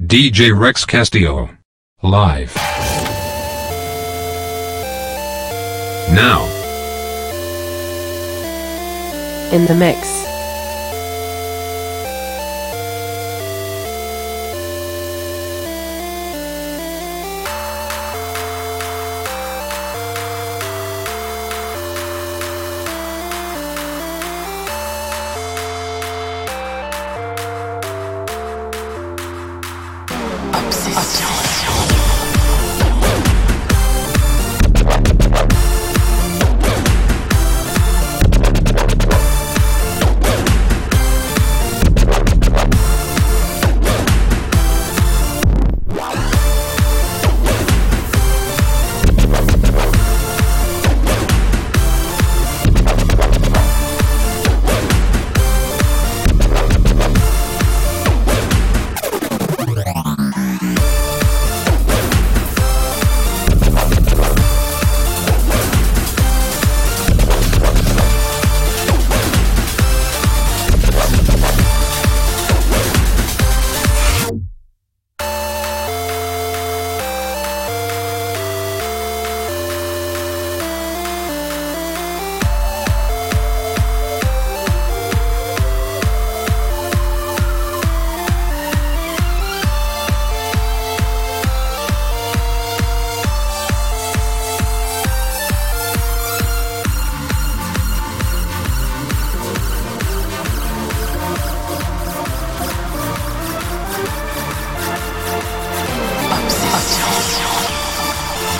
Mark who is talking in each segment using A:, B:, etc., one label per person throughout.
A: DJ Rex Castillo. Live. Now.
B: In the mix.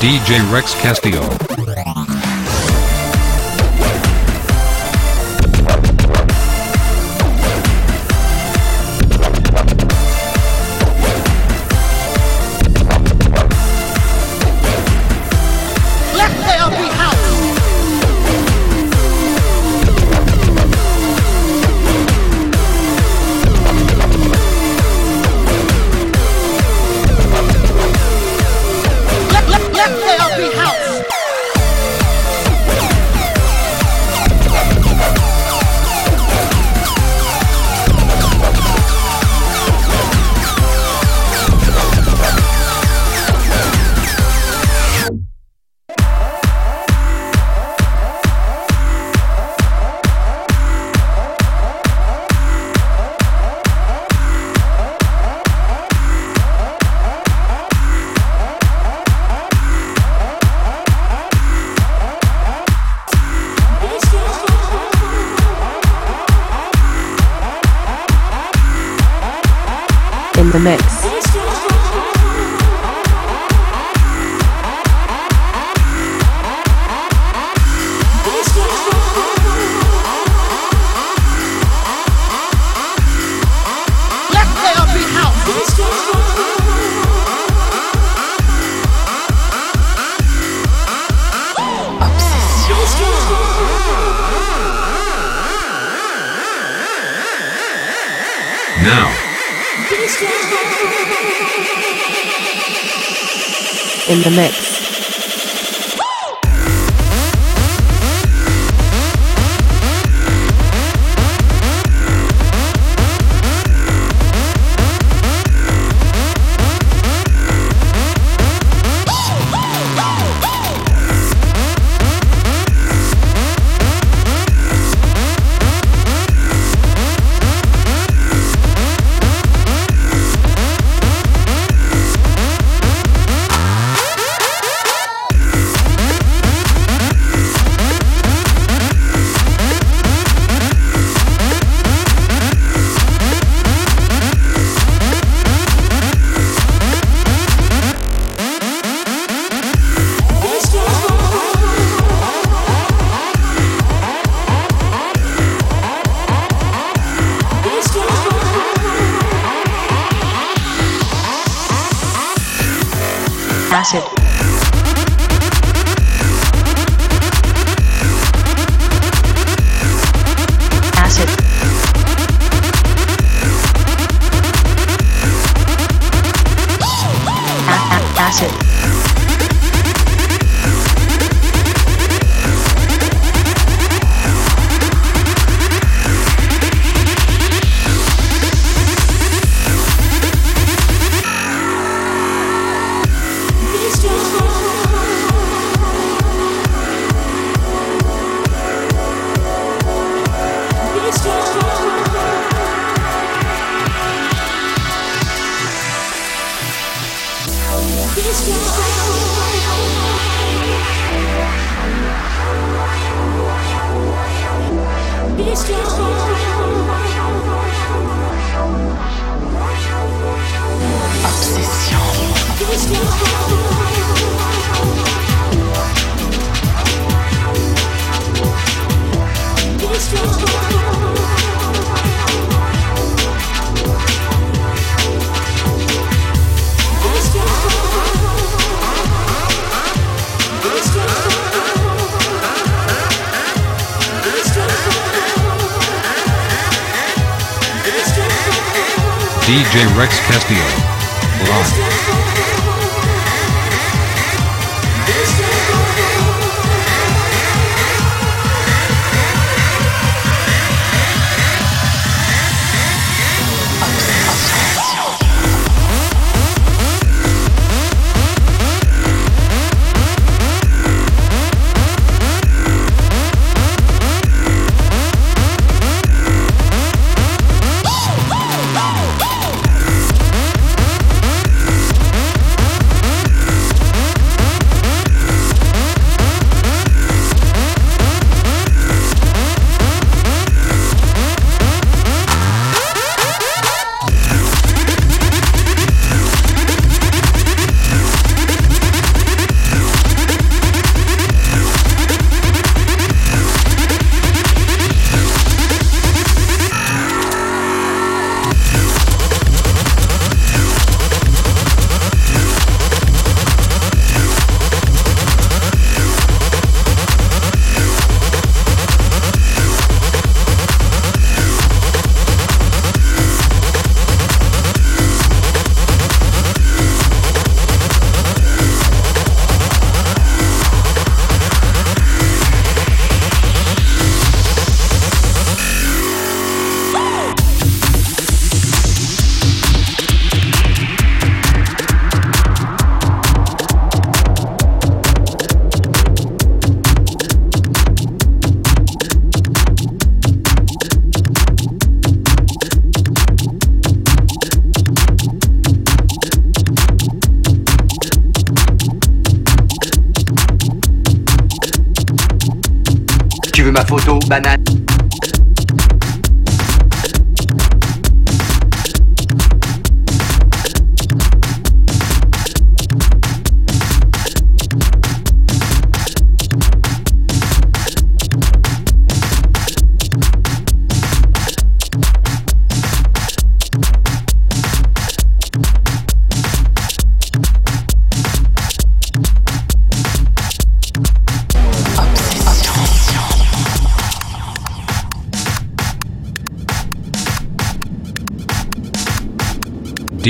A: DJ Rex Castillo. DJ Rex Castillo. Live.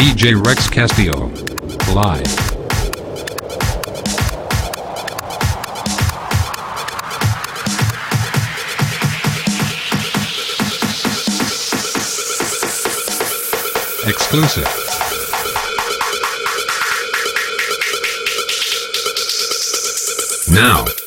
A: DJ Rex Castillo. Live. Exclusive. Now.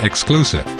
C: Exclusive.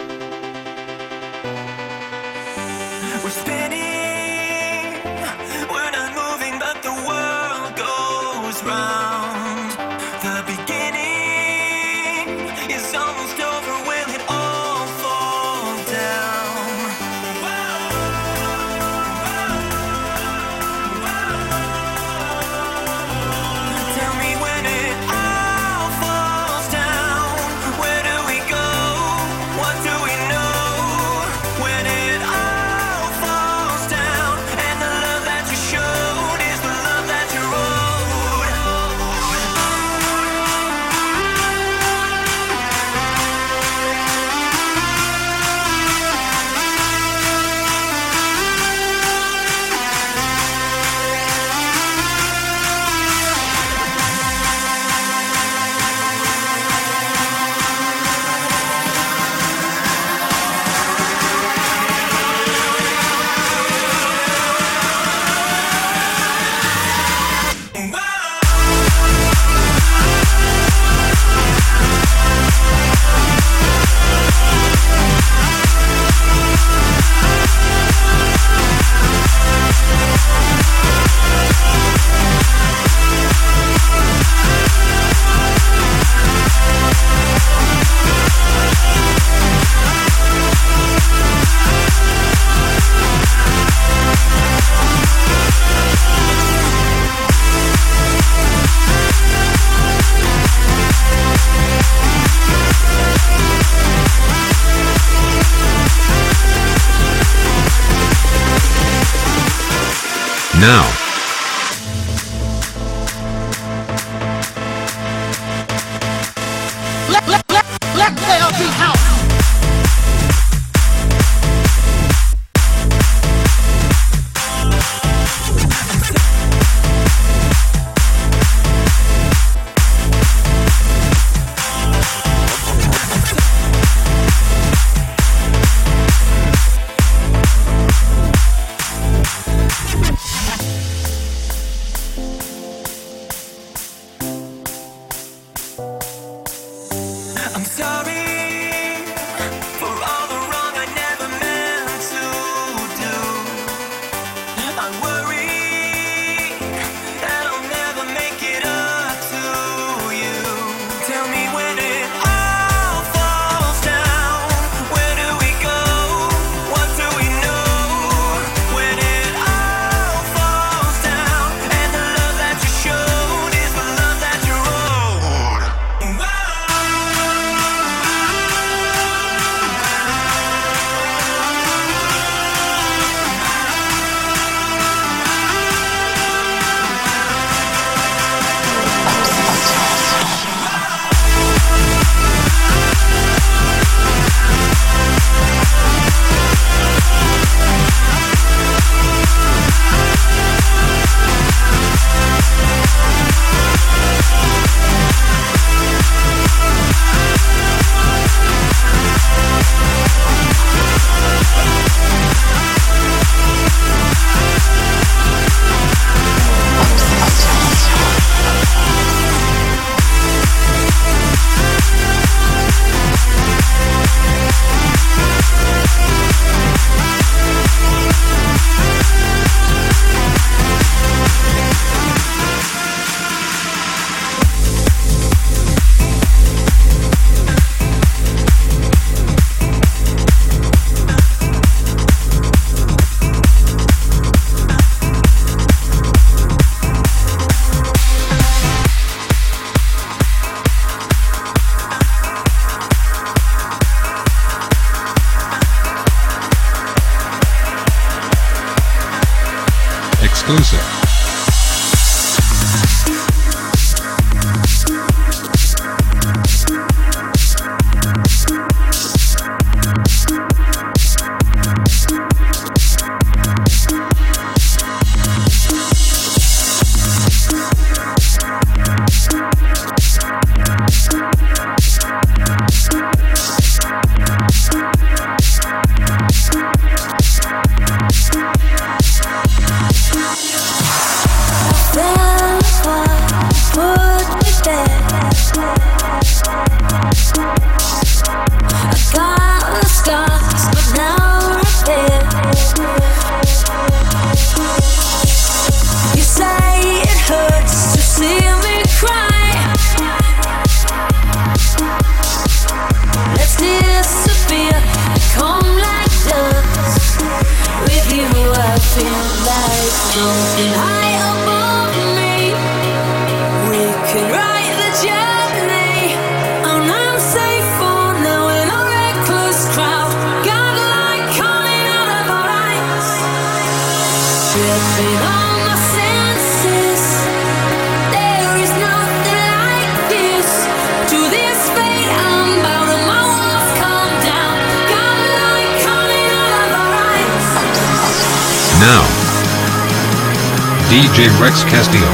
C: DJ Rex Castillo.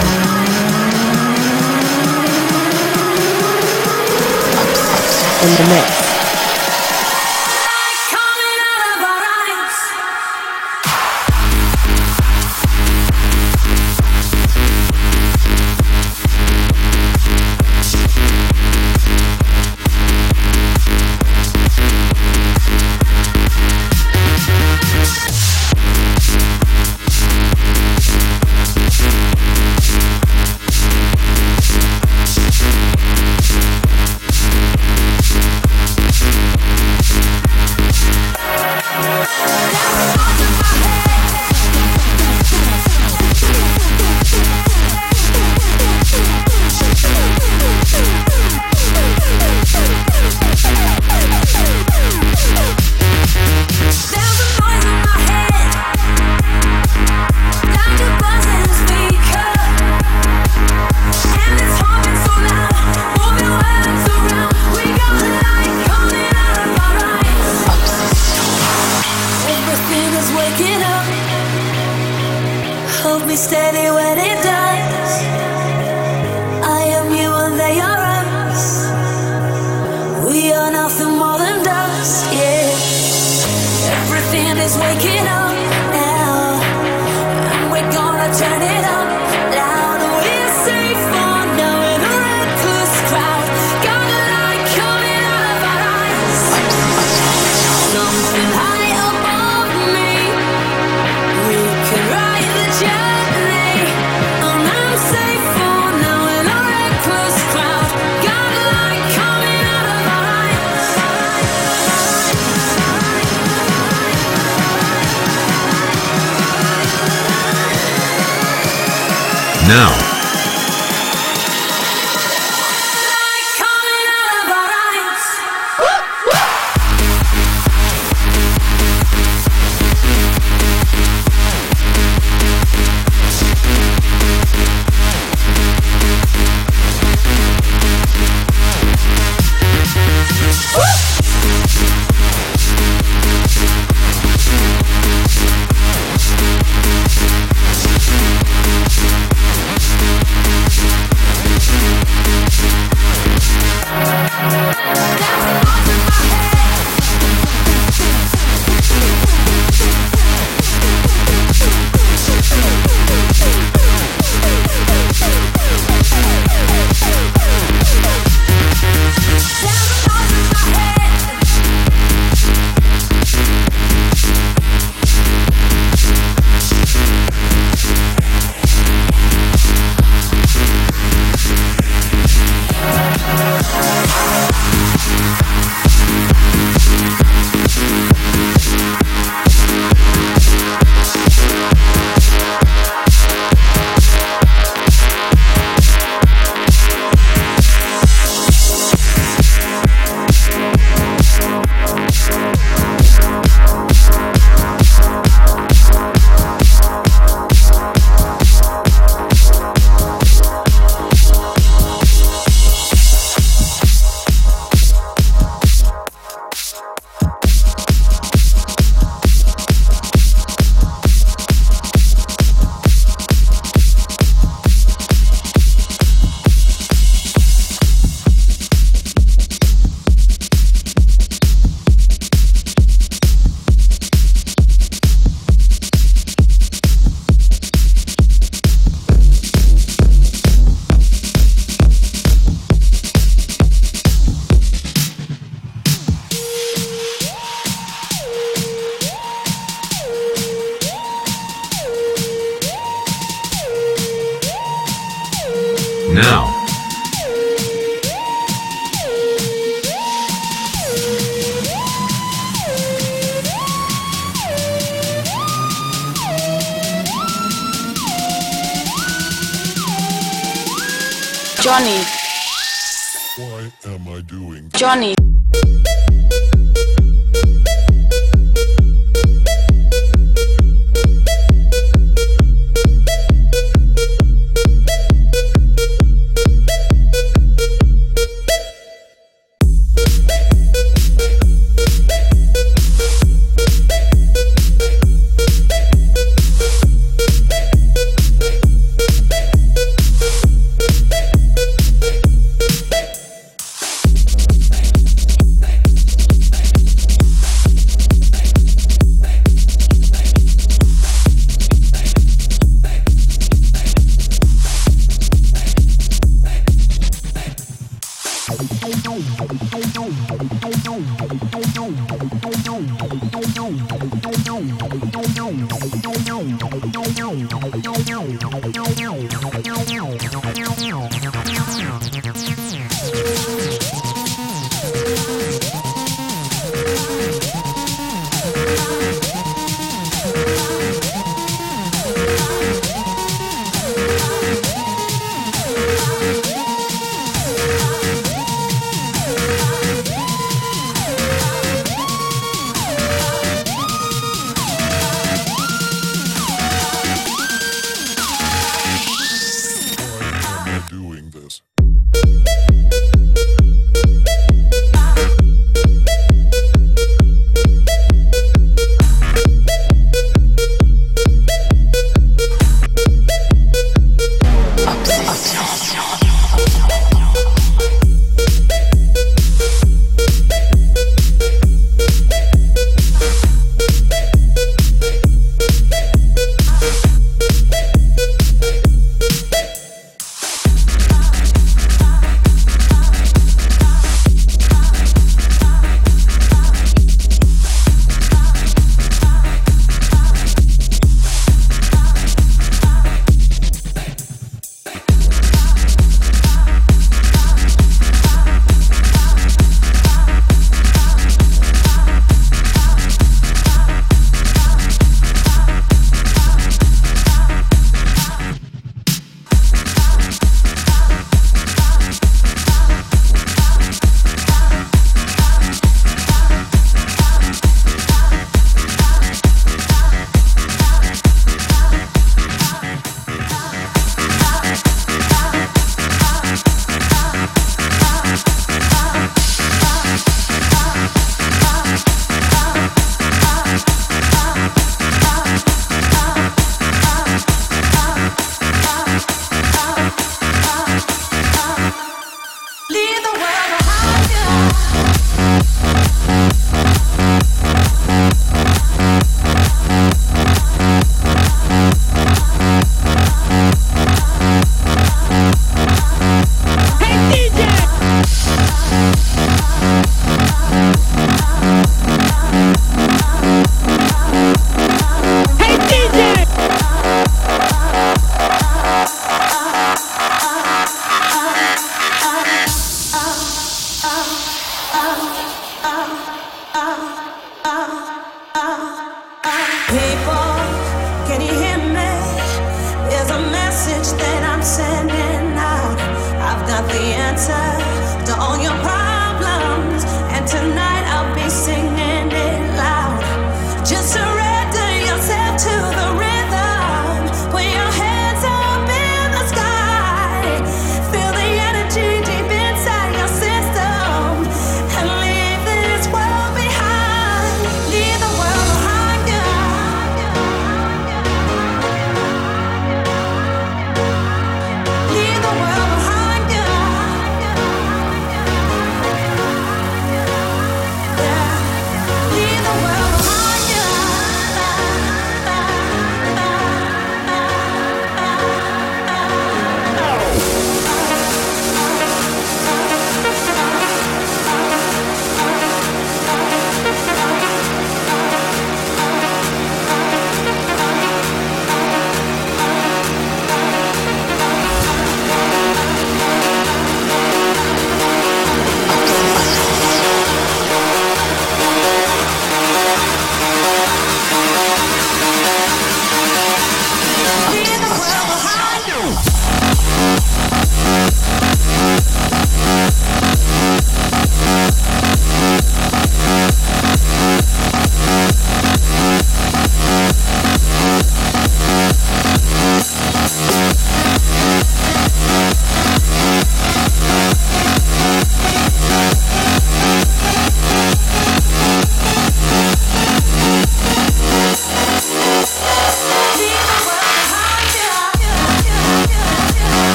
D: In the mix.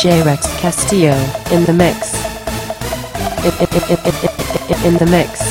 B: DJ Rex Castillo in the mix. In, in, in, in, the mix.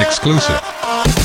D: exclusive.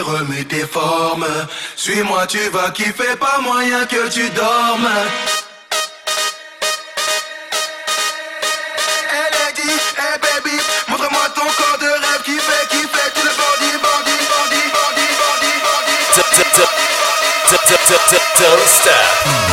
C: Remets tes formes. Suis-moi, tu vas kiffer, pas moyen que tu dormes.
A: Dubstep.